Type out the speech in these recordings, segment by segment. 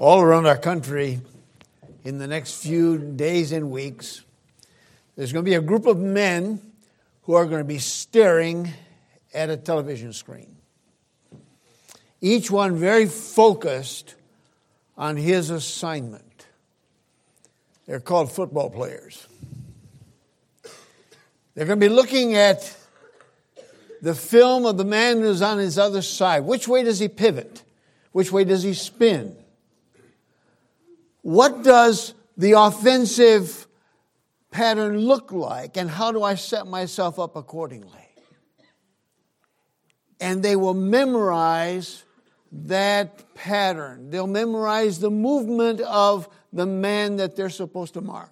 all around our country in the next few days and weeks, there's going to be a group of men who are going to be staring at a television screen. Each one very focused on his assignment. They're called football players. They're going to be looking at the film of the man who's on his other side. Which way does he pivot? Which way does he spin? What does the offensive pattern look like, and how do I set myself up accordingly? And they will memorize that pattern. They'll memorize the movement of the man that they're supposed to mark.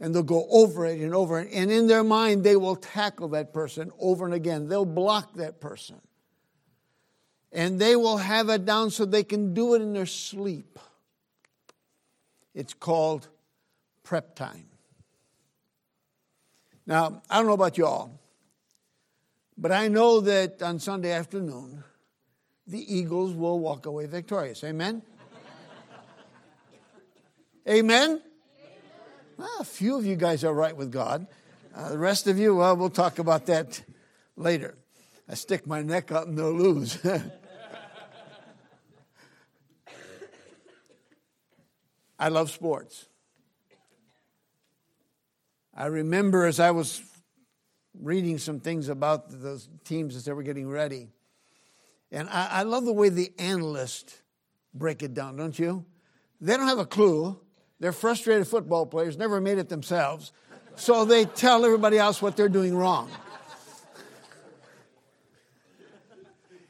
And they'll go over it and over it. And in their mind, they will tackle that person over and again. They'll block that person. And they will have it down so they can do it in their sleep. It's called prep time. Now, I don't know about y'all, but I know that on Sunday afternoon, the Eagles will walk away victorious. Amen? Amen? Well, a few of you guys are right with God. Uh, the rest of you, well, we'll talk about that later. I stick my neck out and they'll lose. I love sports. I remember as I was reading some things about those teams as they were getting ready. And I, I, love the way the analysts break it down, don't you? They don't have a clue. They're frustrated football players, never made it themselves. So they tell everybody else what they're doing wrong.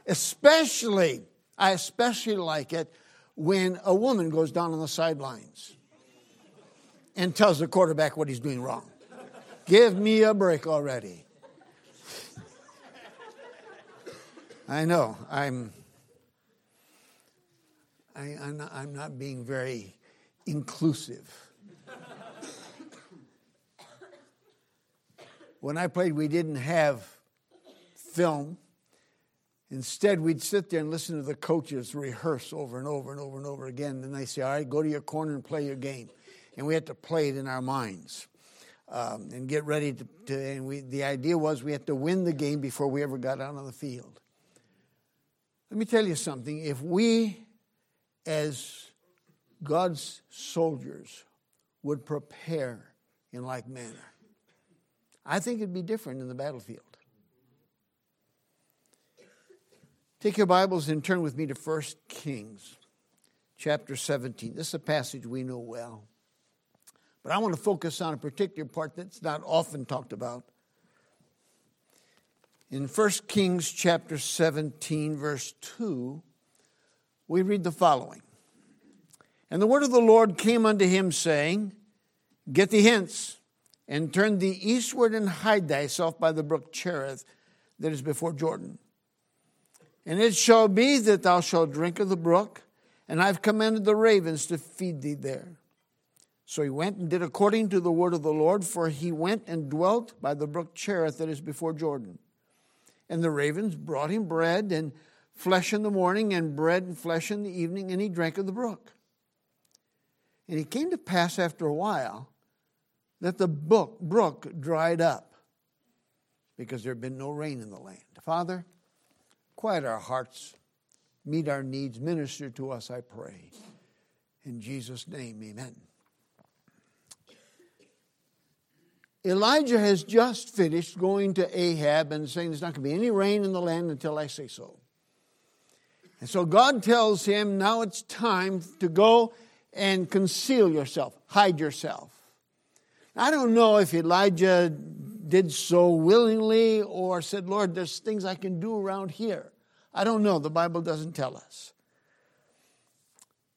especially, I especially like it when a woman goes down on the sidelines and tells the quarterback what he's doing wrong. Give me a break already. I know, I'm, I, am not, I'm not being very inclusive. when I played, we didn't have film. Instead, we'd sit there and listen to the coaches rehearse over and over and over and over again. And they say, All right, go to your corner and play your game. And we had to play it in our minds um, and get ready to. to and we, the idea was we had to win the game before we ever got out on the field. Let me tell you something. If we, as God's soldiers, would prepare in like manner, I think it'd be different in the battlefield. Take your Bibles and turn with me to 1 Kings chapter 17. This is a passage we know well. But I want to focus on a particular part that's not often talked about. In 1 Kings chapter 17, verse 2, we read the following And the word of the Lord came unto him, saying, Get thee hence, and turn thee eastward, and hide thyself by the brook Cherith that is before Jordan. And it shall be that thou shalt drink of the brook, and I've commanded the ravens to feed thee there. So he went and did according to the word of the Lord, for he went and dwelt by the brook Cherith that is before Jordan. And the ravens brought him bread and flesh in the morning, and bread and flesh in the evening, and he drank of the brook. And it came to pass after a while that the brook, brook dried up because there had been no rain in the land. Father, quiet our hearts, meet our needs, minister to us, I pray. In Jesus' name, amen. Elijah has just finished going to Ahab and saying there's not going to be any rain in the land until I say so. And so God tells him, now it's time to go and conceal yourself, hide yourself. I don't know if Elijah did so willingly or said, Lord, there's things I can do around here. I don't know. The Bible doesn't tell us.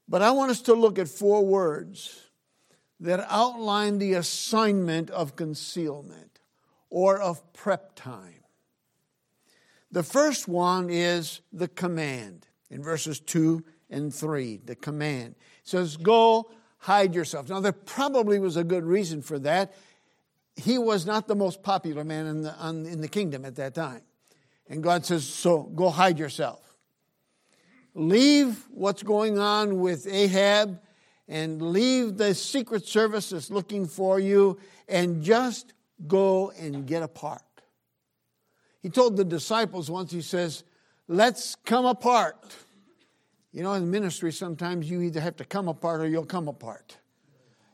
But I want us to look at four words that outline the assignment of concealment or of prep time. The first one is the command in verses 2 and 3. The command it says, Go hide yourself. Now, there probably was a good reason for that. He was not the most popular man in the, in the kingdom at that time. And God says, So go hide yourself. leave what's going on with Ahab and leave the Secret Service that's looking for you and just go and get apart. He told the disciples once, he says, Let's come apart. You know, in ministry, sometimes you either have to come apart or you'll come apart.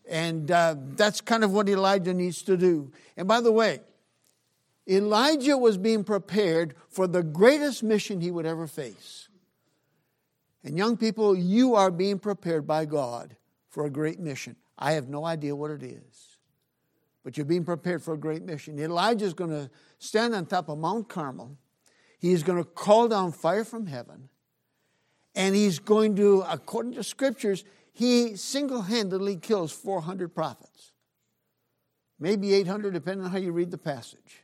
And uh, that's kind of what Elijah needs to do. And by the way, Elijah was being prepared for the greatest mission he would ever face. And young people, you are being prepared by God for a great mission. I have no idea what it is, but you're being prepared for a great mission. Elijah is going to stand on top of Mount Carmel. He's going to call down fire from heaven. And he's going to, according to scriptures, he single handedly kills 400 prophets. Maybe 800, depending on how you read the passage.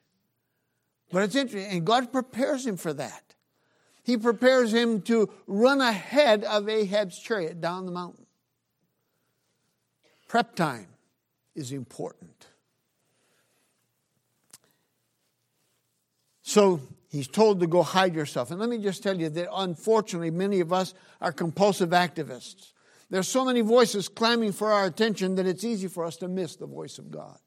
But it's interesting, and God prepares him for that. He prepares him to run ahead of Ahab's chariot down the mountain. Prep time is important. So he's told to go hide yourself. And let me just tell you that unfortunately, many of us are compulsive activists. There's so many voices clamoring for our attention that it's easy for us to miss the voice of God.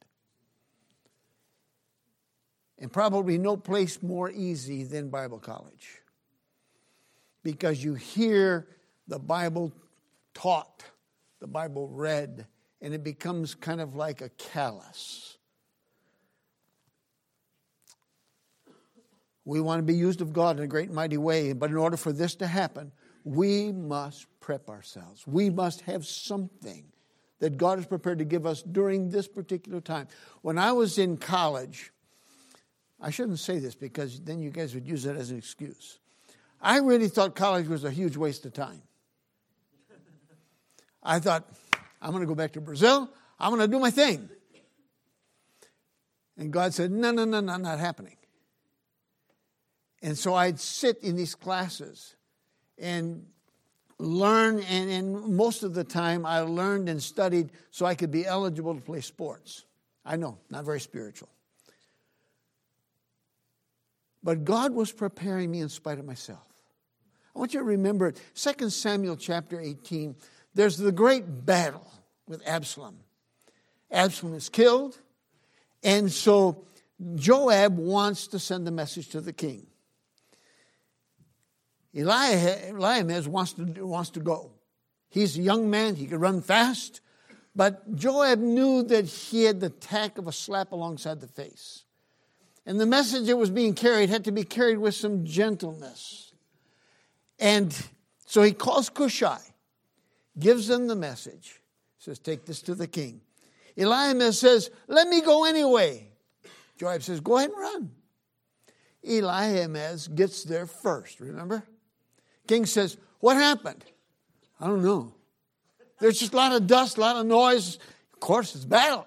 And probably no place more easy than Bible college. Because you hear the Bible taught, the Bible read, and it becomes kind of like a callus. We want to be used of God in a great and mighty way, but in order for this to happen, we must prep ourselves. We must have something that God is prepared to give us during this particular time. When I was in college, I shouldn't say this because then you guys would use it as an excuse. I really thought college was a huge waste of time. I thought, I'm going to go back to Brazil. I'm going to do my thing. And God said, No, no, no, no, not happening. And so I'd sit in these classes and learn, and, and most of the time I learned and studied so I could be eligible to play sports. I know, not very spiritual. But God was preparing me in spite of myself. I want you to remember it. 2 Samuel chapter 18, there's the great battle with Absalom. Absalom is killed, and so Joab wants to send a message to the king. Eliakim wants to, wants to go. He's a young man, he could run fast, but Joab knew that he had the tack of a slap alongside the face. And the message that was being carried had to be carried with some gentleness. And so he calls Cushai, gives them the message, says, Take this to the king. Eliakim says, Let me go anyway. Joab says, Go ahead and run. Eliakim gets there first, remember? King says, What happened? I don't know. There's just a lot of dust, a lot of noise. Of course, it's battle.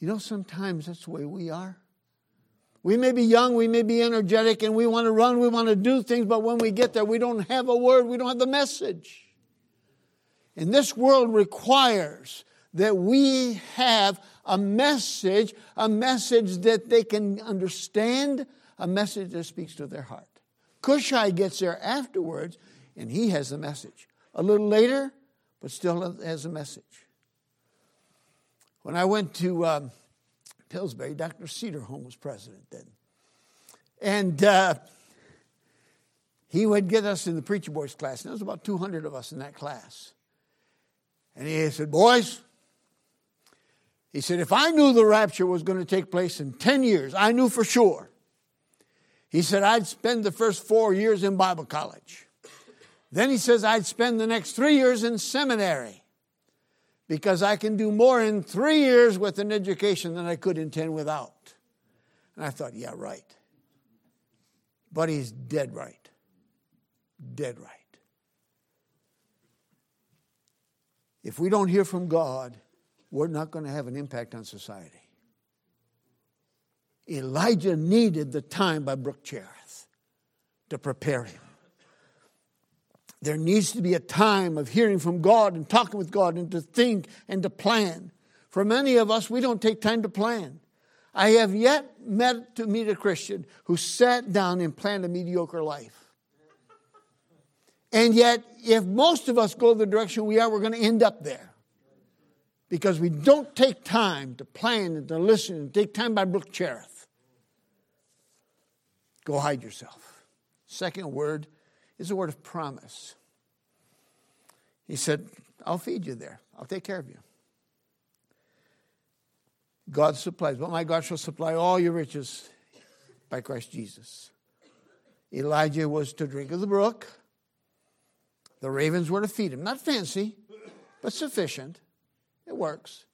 You know, sometimes that's the way we are. We may be young, we may be energetic, and we want to run, we want to do things, but when we get there, we don't have a word, we don't have the message. And this world requires that we have a message, a message that they can understand, a message that speaks to their heart. Cushai gets there afterwards, and he has the message. A little later, but still has a message. When I went to um, Pillsbury, Dr. Cedarholm was president then. And uh, he would get us in the preacher boys class. And there was about 200 of us in that class. And he said, Boys, he said, if I knew the rapture was going to take place in 10 years, I knew for sure. He said, I'd spend the first four years in Bible college. Then he says, I'd spend the next three years in seminary because I can do more in three years with an education than I could in 10 without. And I thought, yeah, right. But he's dead right. Dead right. If we don't hear from God, we're not going to have an impact on society. Elijah needed the time by Brook Cherith to prepare him. There needs to be a time of hearing from God and talking with God and to think and to plan. For many of us, we don't take time to plan. I have yet met to meet a Christian who sat down and planned a mediocre life. And yet, if most of us go the direction we are, we're going to end up there. Because we don't take time to plan and to listen and take time by Brook Cherith. Go hide yourself. Second word is a word of promise. He said, I'll feed you there. I'll take care of you. God supplies. But my God shall supply all your riches by Christ Jesus. Elijah was to drink of the brook. The ravens were to feed him. Not fancy, but sufficient. It works.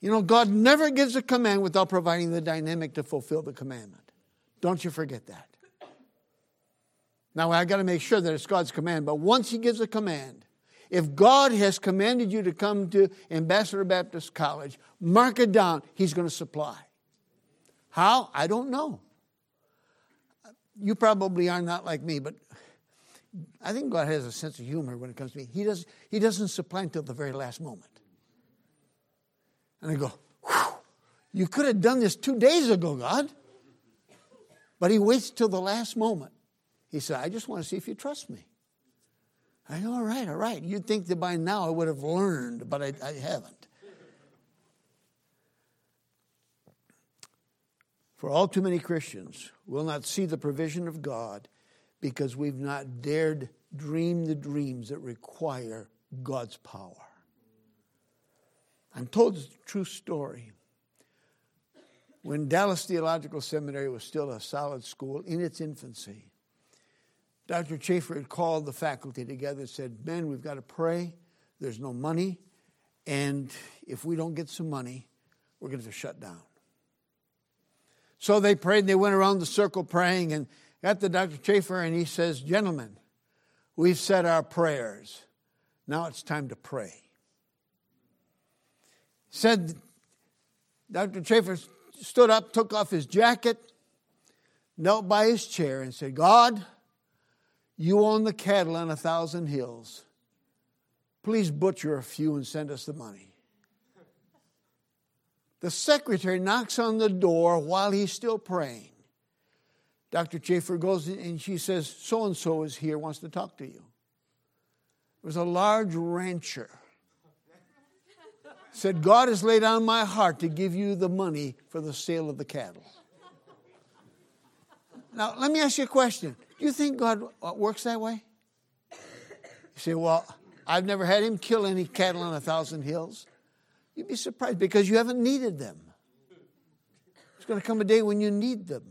You know, God never gives a command without providing the dynamic to fulfill the commandment. Don't you forget that. Now, I got to make sure that it's God's command, but once He gives a command, if God has commanded you to come to Ambassador Baptist College, mark it down. He's going to supply. How? I don't know. You probably are not like me, but I think God has a sense of humor when it comes to me. He, does, he doesn't supply until the very last moment. And I go, you could have done this two days ago, God. But he waits till the last moment. He said, I just want to see if you trust me. I go, all right, all right. You'd think that by now I would have learned, but I, I haven't. For all too many Christians will not see the provision of God because we've not dared dream the dreams that require God's power. I'm told a true story. When Dallas Theological Seminary was still a solid school in its infancy, Dr. Chafer had called the faculty together and said, Men, we've got to pray. There's no money. And if we don't get some money, we're going to shut down. So they prayed and they went around the circle praying and got to Dr. Chafer and he says, Gentlemen, we've said our prayers. Now it's time to pray. Said Dr. Chafer stood up, took off his jacket, knelt by his chair, and said, God, you own the cattle on a thousand hills. Please butcher a few and send us the money. The secretary knocks on the door while he's still praying. Dr. Chafer goes in and she says, So and so is here, wants to talk to you. There was a large rancher. Said, God has laid on my heart to give you the money for the sale of the cattle. Now, let me ask you a question. Do you think God uh, works that way? You say, well, I've never had him kill any cattle on a thousand hills. You'd be surprised because you haven't needed them. There's going to come a day when you need them.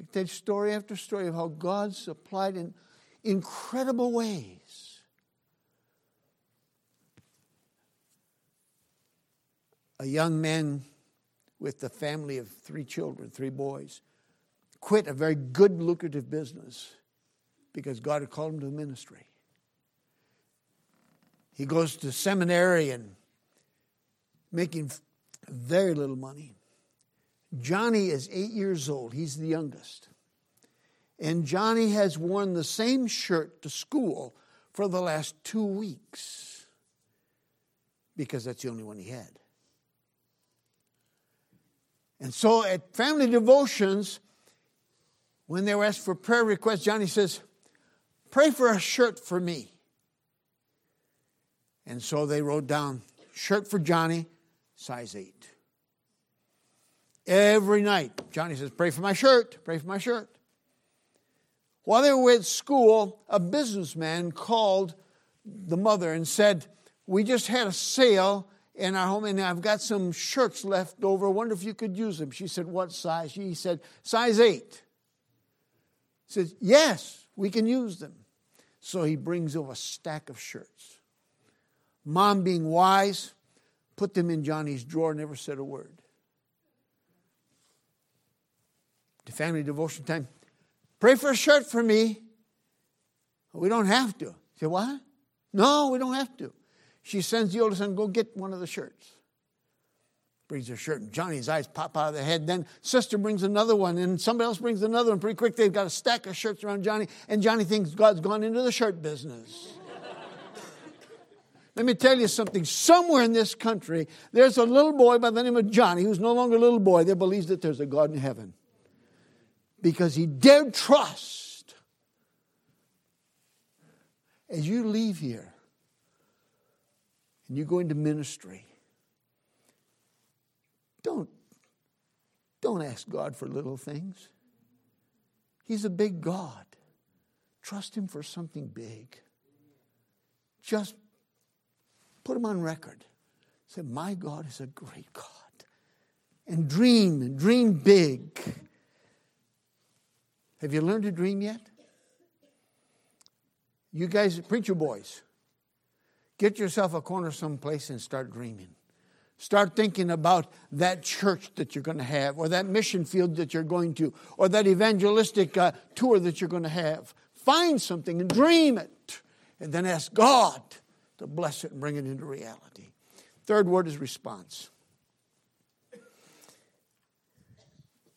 I tell you story after story of how God supplied in incredible ways. A young man with a family of three children, three boys quit a very good, lucrative business because God had called him to ministry. He goes to seminary and making very little money. Johnny is eight years old, he's the youngest. And Johnny has worn the same shirt to school for the last two weeks because that's the only one he had. And so at family devotions, when they were asked for prayer requests, Johnny says, Pray for a shirt for me. And so they wrote down, Shirt for Johnny, size 8. Every night, Johnny says, Pray for my shirt, pray for my shirt. While they were at school, a businessman called the mother and said, We just had a sale in our home and I've got some shirts left over. I wonder if you could use them. She said, What size? He said, Size 8 says, Yes, we can use them. So he brings over a stack of shirts. Mom, being wise, put them in Johnny's drawer, never said a word. To family devotion time, pray for a shirt for me. We don't have to. Say, what? No, we don't have to. She sends the oldest son, go get one of the shirts brings a shirt, and Johnny's eyes pop out of the head. Then sister brings another one, and somebody else brings another one. Pretty quick, they've got a stack of shirts around Johnny, and Johnny thinks God's gone into the shirt business. Let me tell you something. Somewhere in this country, there's a little boy by the name of Johnny who's no longer a little boy that believes that there's a God in heaven. Because he dared trust as you leave here and you go into ministry, don't, don't ask God for little things. He's a big God. Trust Him for something big. Just put Him on record. Say, My God is a great God. And dream, and dream big. Have you learned to dream yet? You guys, preacher boys, get yourself a corner someplace and start dreaming. Start thinking about that church that you're going to have, or that mission field that you're going to, or that evangelistic uh, tour that you're going to have. Find something and dream it, and then ask God to bless it and bring it into reality. Third word is response.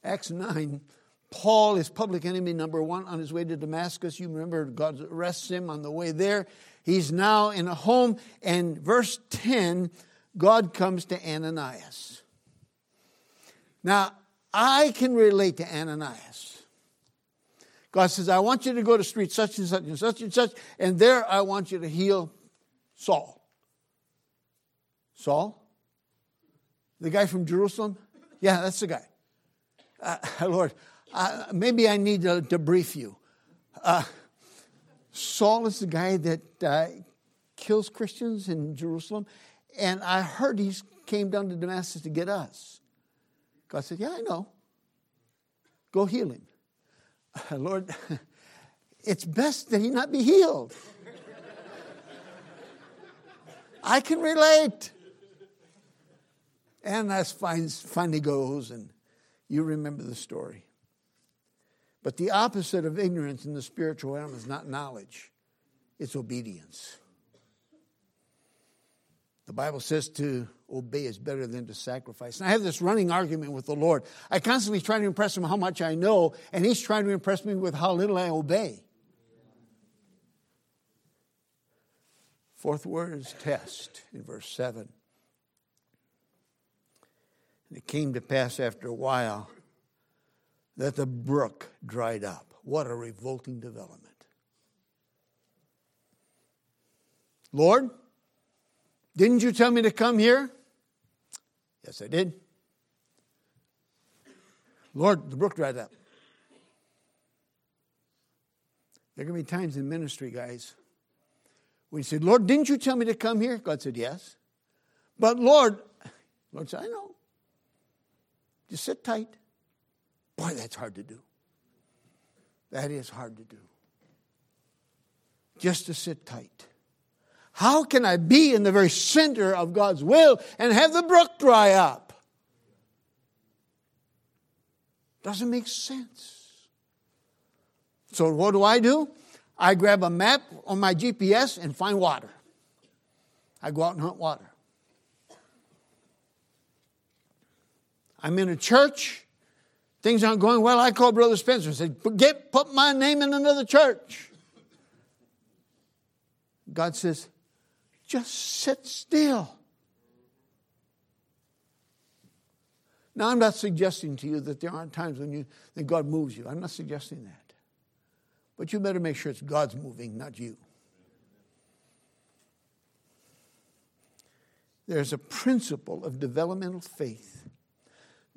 Acts 9 Paul is public enemy number one on his way to Damascus. You remember God arrests him on the way there. He's now in a home, and verse 10 God comes to Ananias. Now, I can relate to Ananias. God says, I want you to go to street such and such and such and such, and there I want you to heal Saul. Saul? The guy from Jerusalem? Yeah, that's the guy. Uh, Lord, uh, maybe I need to, to brief you. Uh, Saul is the guy that uh, kills Christians in Jerusalem, and I heard he came down to Damascus to get us. God said, Yeah, I know. Go heal him. Lord, it's best that he not be healed. I can relate. And that's finally goes, and you remember the story. But the opposite of ignorance in the spiritual realm is not knowledge, it's obedience. The Bible says to obey is better than to sacrifice. And I have this running argument with the Lord. I constantly try to impress him how much I know, and he's trying to impress me with how little I obey. Fourth word is test in verse 7. And it came to pass after a while that the brook dried up. What a revolting development. Lord, didn't you tell me to come here? Yes, I did. Lord, the brook dried up. There are going to be times in ministry, guys, when you said, Lord, didn't you tell me to come here? God said, Yes. But Lord, Lord said, I know. Just sit tight. Boy, that's hard to do. That is hard to do. Just to sit tight. How can I be in the very center of God's will and have the brook dry up? Doesn't make sense. So, what do I do? I grab a map on my GPS and find water. I go out and hunt water. I'm in a church things aren't going well, I call Brother Spencer and said, Get, put my name in another church. God says, just sit still. Now, I'm not suggesting to you that there aren't times when you, that God moves you. I'm not suggesting that. But you better make sure it's God's moving, not you. There's a principle of developmental faith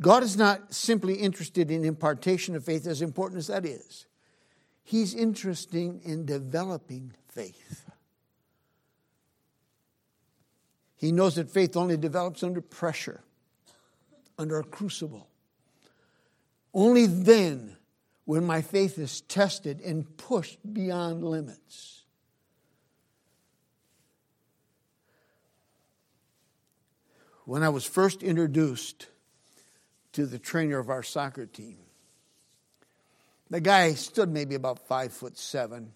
God is not simply interested in impartation of faith, as important as that is. He's interested in developing faith. He knows that faith only develops under pressure, under a crucible. Only then, when my faith is tested and pushed beyond limits. When I was first introduced to the trainer of our soccer team. The guy stood maybe about five foot seven,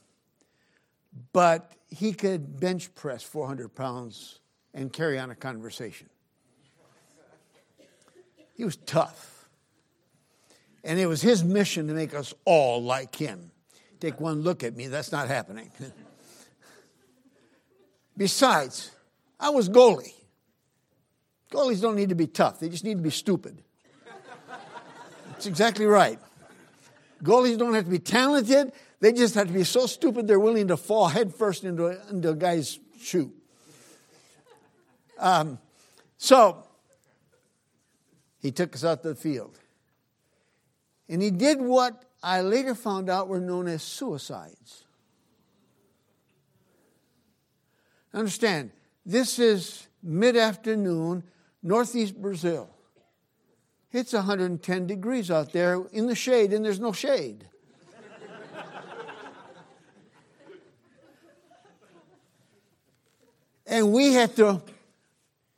but he could bench press 400 pounds and carry on a conversation. He was tough. And it was his mission to make us all like him. Take one look at me, that's not happening. Besides, I was goalie. Goalies don't need to be tough, they just need to be stupid. That's exactly right. Goalies don't have to be talented, They just have to be so stupid they're willing to fall headfirst into a, into a guy's shoe. Um, so he took us out to the field. And he did what I later found out were known as suicides. Understand, this is mid afternoon, northeast Brazil. It's 110 degrees out there in the shade, and there's no shade. and we had to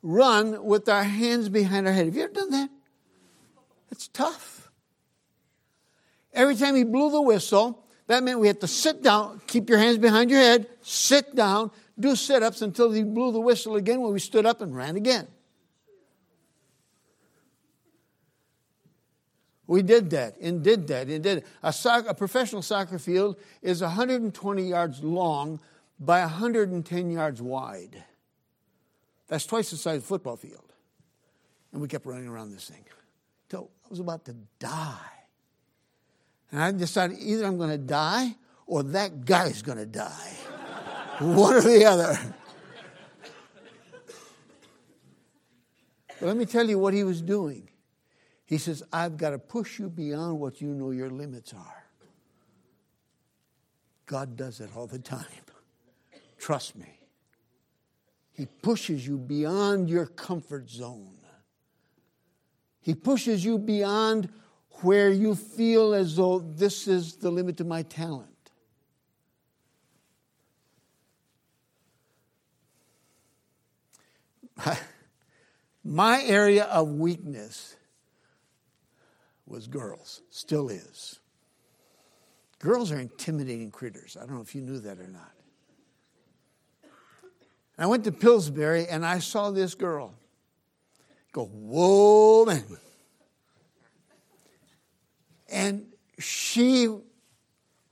run with our hands behind our head. Have you ever done that? It's tough. Every time he blew the whistle, that meant we had to sit down, keep your hands behind your head, sit down, do sit ups until he blew the whistle again when we stood up and ran again. We did that and did that and did. A, a professional soccer field is 120 yards long by 110 yards wide. That's twice the size of a football field. And we kept running around this thing till I was about to die. And I decided either I'm going to die or that guy's going to die. One or the other. But let me tell you what he was doing. He says, I've got to push you beyond what you know your limits are. God does it all the time. Trust me. He pushes you beyond your comfort zone. He pushes you beyond where you feel as though this is the limit of my talent. My area of weakness was girls, still is. Girls are intimidating critters. I don't know if you knew that or not. I went to Pillsbury and I saw this girl go, whoa, man. And she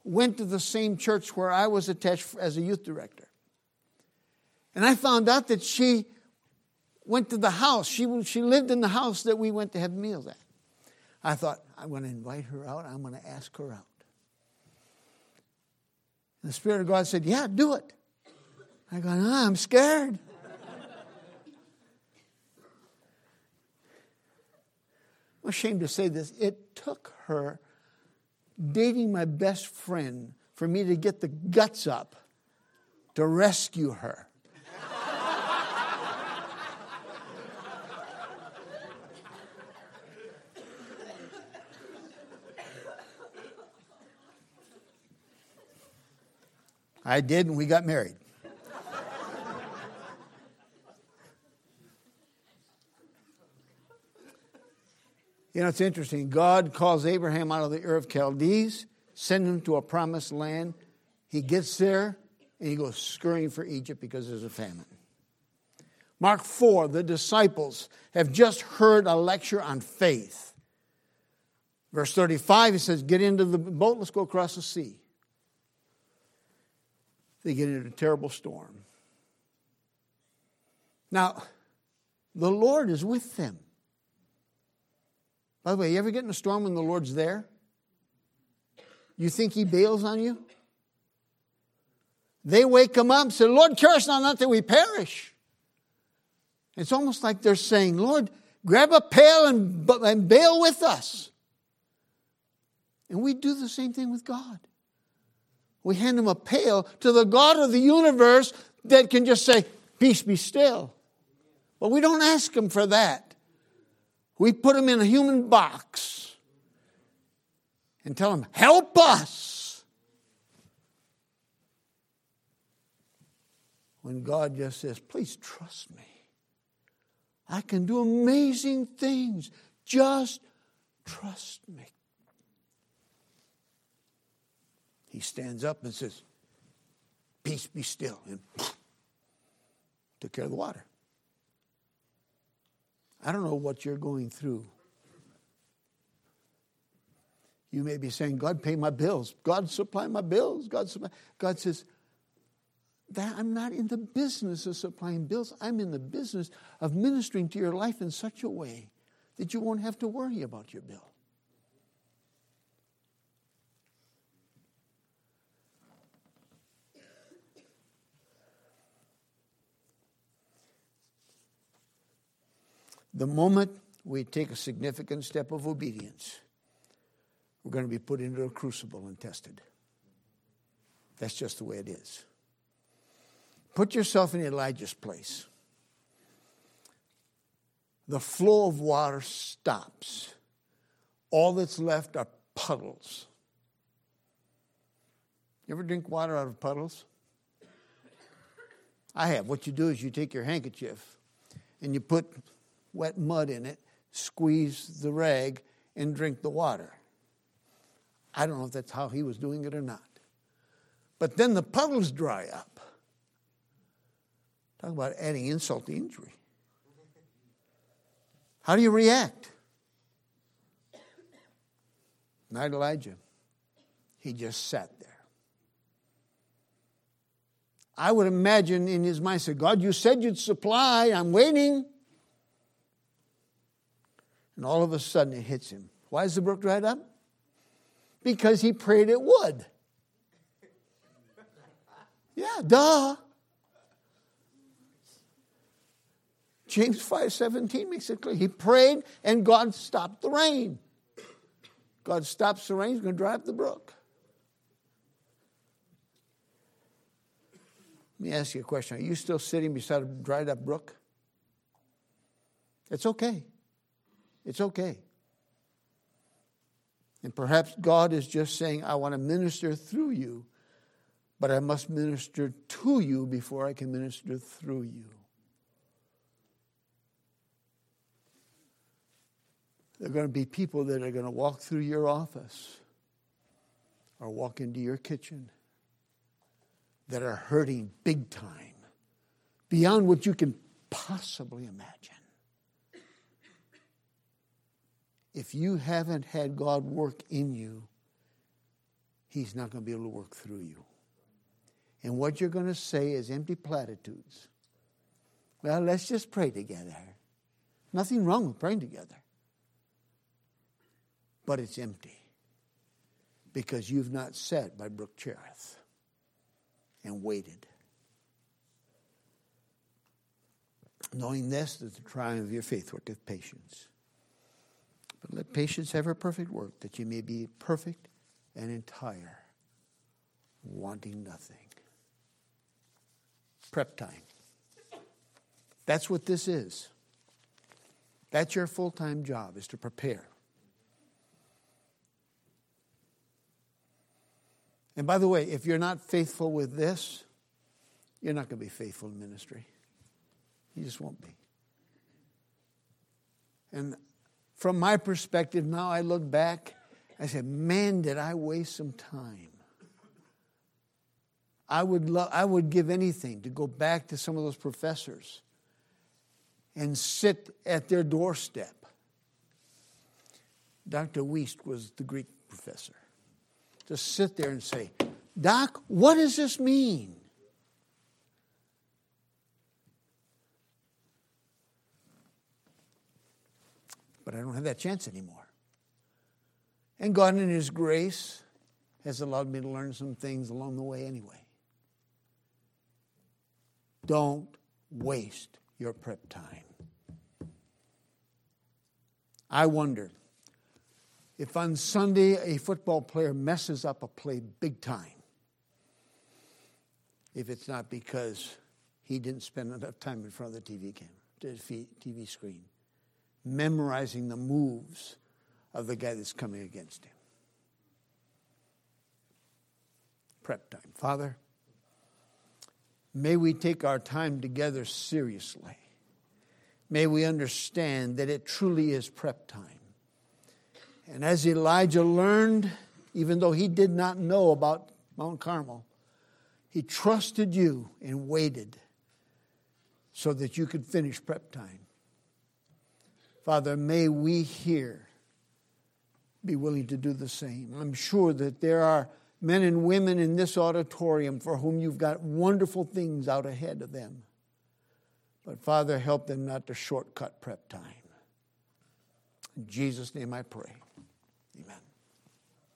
went to the same church where I was attached as a youth director. And I found out that she went to the house. She, she lived in the house that we went to have meals at. I thought, I'm going to invite her out. I'm going to ask her out. And the Spirit of God said, Yeah, do it. I go, I'm scared. I'm ashamed to say this. It took her dating my best friend for me to get the guts up to rescue her. I did, and we got married. You know, it's interesting. God calls Abraham out of the Ur of Chaldees, sends him to a promised land. He gets there, and he goes scurrying for Egypt because there's a famine. Mark 4, the disciples have just heard a lecture on faith. Verse 35, he says, Get into the boat, let's go across the sea. They get into a terrible storm. Now, the Lord is with them. By the way, you ever get in a storm when the Lord's there? You think He bails on you? They wake Him up and say, Lord, cure us now, not that we perish. It's almost like they're saying, Lord, grab a pail and, and bail with us. And we do the same thing with God. We hand him a pail to the God of the universe that can just say, Peace be still. But we don't ask him for that. We put them in a human box and tell them, help us. When God just says, please trust me. I can do amazing things. Just trust me. He stands up and says, Peace be still. And took care of the water. I don't know what you're going through. You may be saying, God, pay my bills. God, supply my bills. God, supply. God says, that I'm not in the business of supplying bills. I'm in the business of ministering to your life in such a way that you won't have to worry about your bill. The moment we take a significant step of obedience, we're going to be put into a crucible and tested. That's just the way it is. Put yourself in Elijah's place. The flow of water stops. All that's left are puddles. You ever drink water out of puddles? I have. What you do is you take your handkerchief and you put wet mud in it, squeeze the rag, and drink the water. I don't know if that's how he was doing it or not. But then the puddles dry up. Talk about adding insult to injury. How do you react? Not Elijah. He just sat there. I would imagine in his mind, said, God, you said you'd supply. I'm waiting. And all of a sudden it hits him. Why is the brook dried up? Because he prayed it would. Yeah, duh. James 5:17 makes it clear. He prayed and God stopped the rain. God stops the rain, he's going to dry up the brook. Let me ask you a question. Are you still sitting beside a dried up brook? It's okay. It's okay. And perhaps God is just saying, I want to minister through you, but I must minister to you before I can minister through you. There are going to be people that are going to walk through your office or walk into your kitchen that are hurting big time, beyond what you can possibly imagine. If you haven't had God work in you, He's not going to be able to work through you. And what you're going to say is empty platitudes. Well, let's just pray together. Nothing wrong with praying together. But it's empty because you've not sat by Brook Cherith and waited. Knowing this, that the trying of your faith worketh patience. But let patience have her perfect work, that you may be perfect and entire, wanting nothing. Prep time. That's what this is. That's your full time job, is to prepare. And by the way, if you're not faithful with this, you're not going to be faithful in ministry. You just won't be. And from my perspective, now I look back, I say, man, did I waste some time. I would, I would give anything to go back to some of those professors and sit at their doorstep. Dr. Wuest was the Greek professor to sit there and say, Doc, what does this mean? But I don't have that chance anymore. And God, in His grace, has allowed me to learn some things along the way anyway. Don't waste your prep time. I wonder if on Sunday a football player messes up a play big time, if it's not because he didn't spend enough time in front of the TV camera, TV screen, memorizing the moves of the guy that's coming against him. Prep time. Father, may we take our time together seriously. May we understand that it truly is prep time. And as Elijah learned, even though he did not know about Mount Carmel, he trusted you and waited so that you could finish prep time. Father, may we here be willing to do the same. I'm sure that there are men and women in this auditorium for whom you've got wonderful things out ahead of them. But Father, help them not to shortcut prep time. In Jesus' name I pray. Amen.